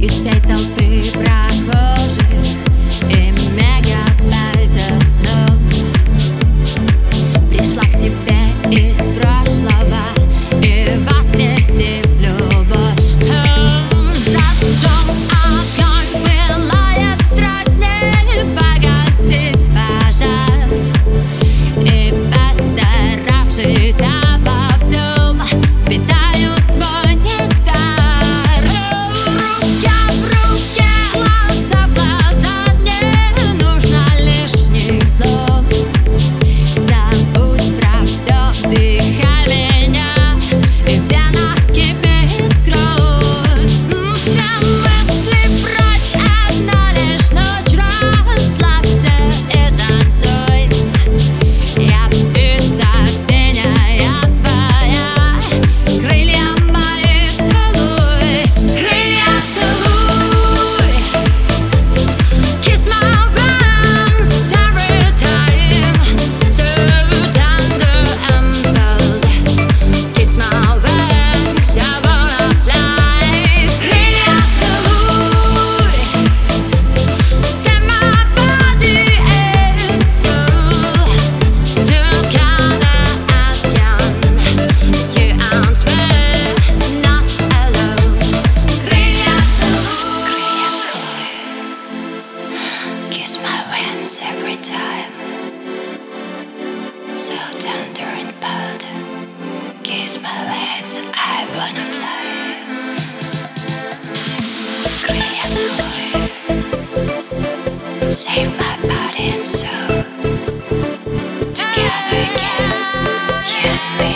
из всей толпы прохожих и мегабайтов снов. once every time. So tender and bold, kiss my lips, I wanna fly. Крылья save my body and soul. Together again, you and me.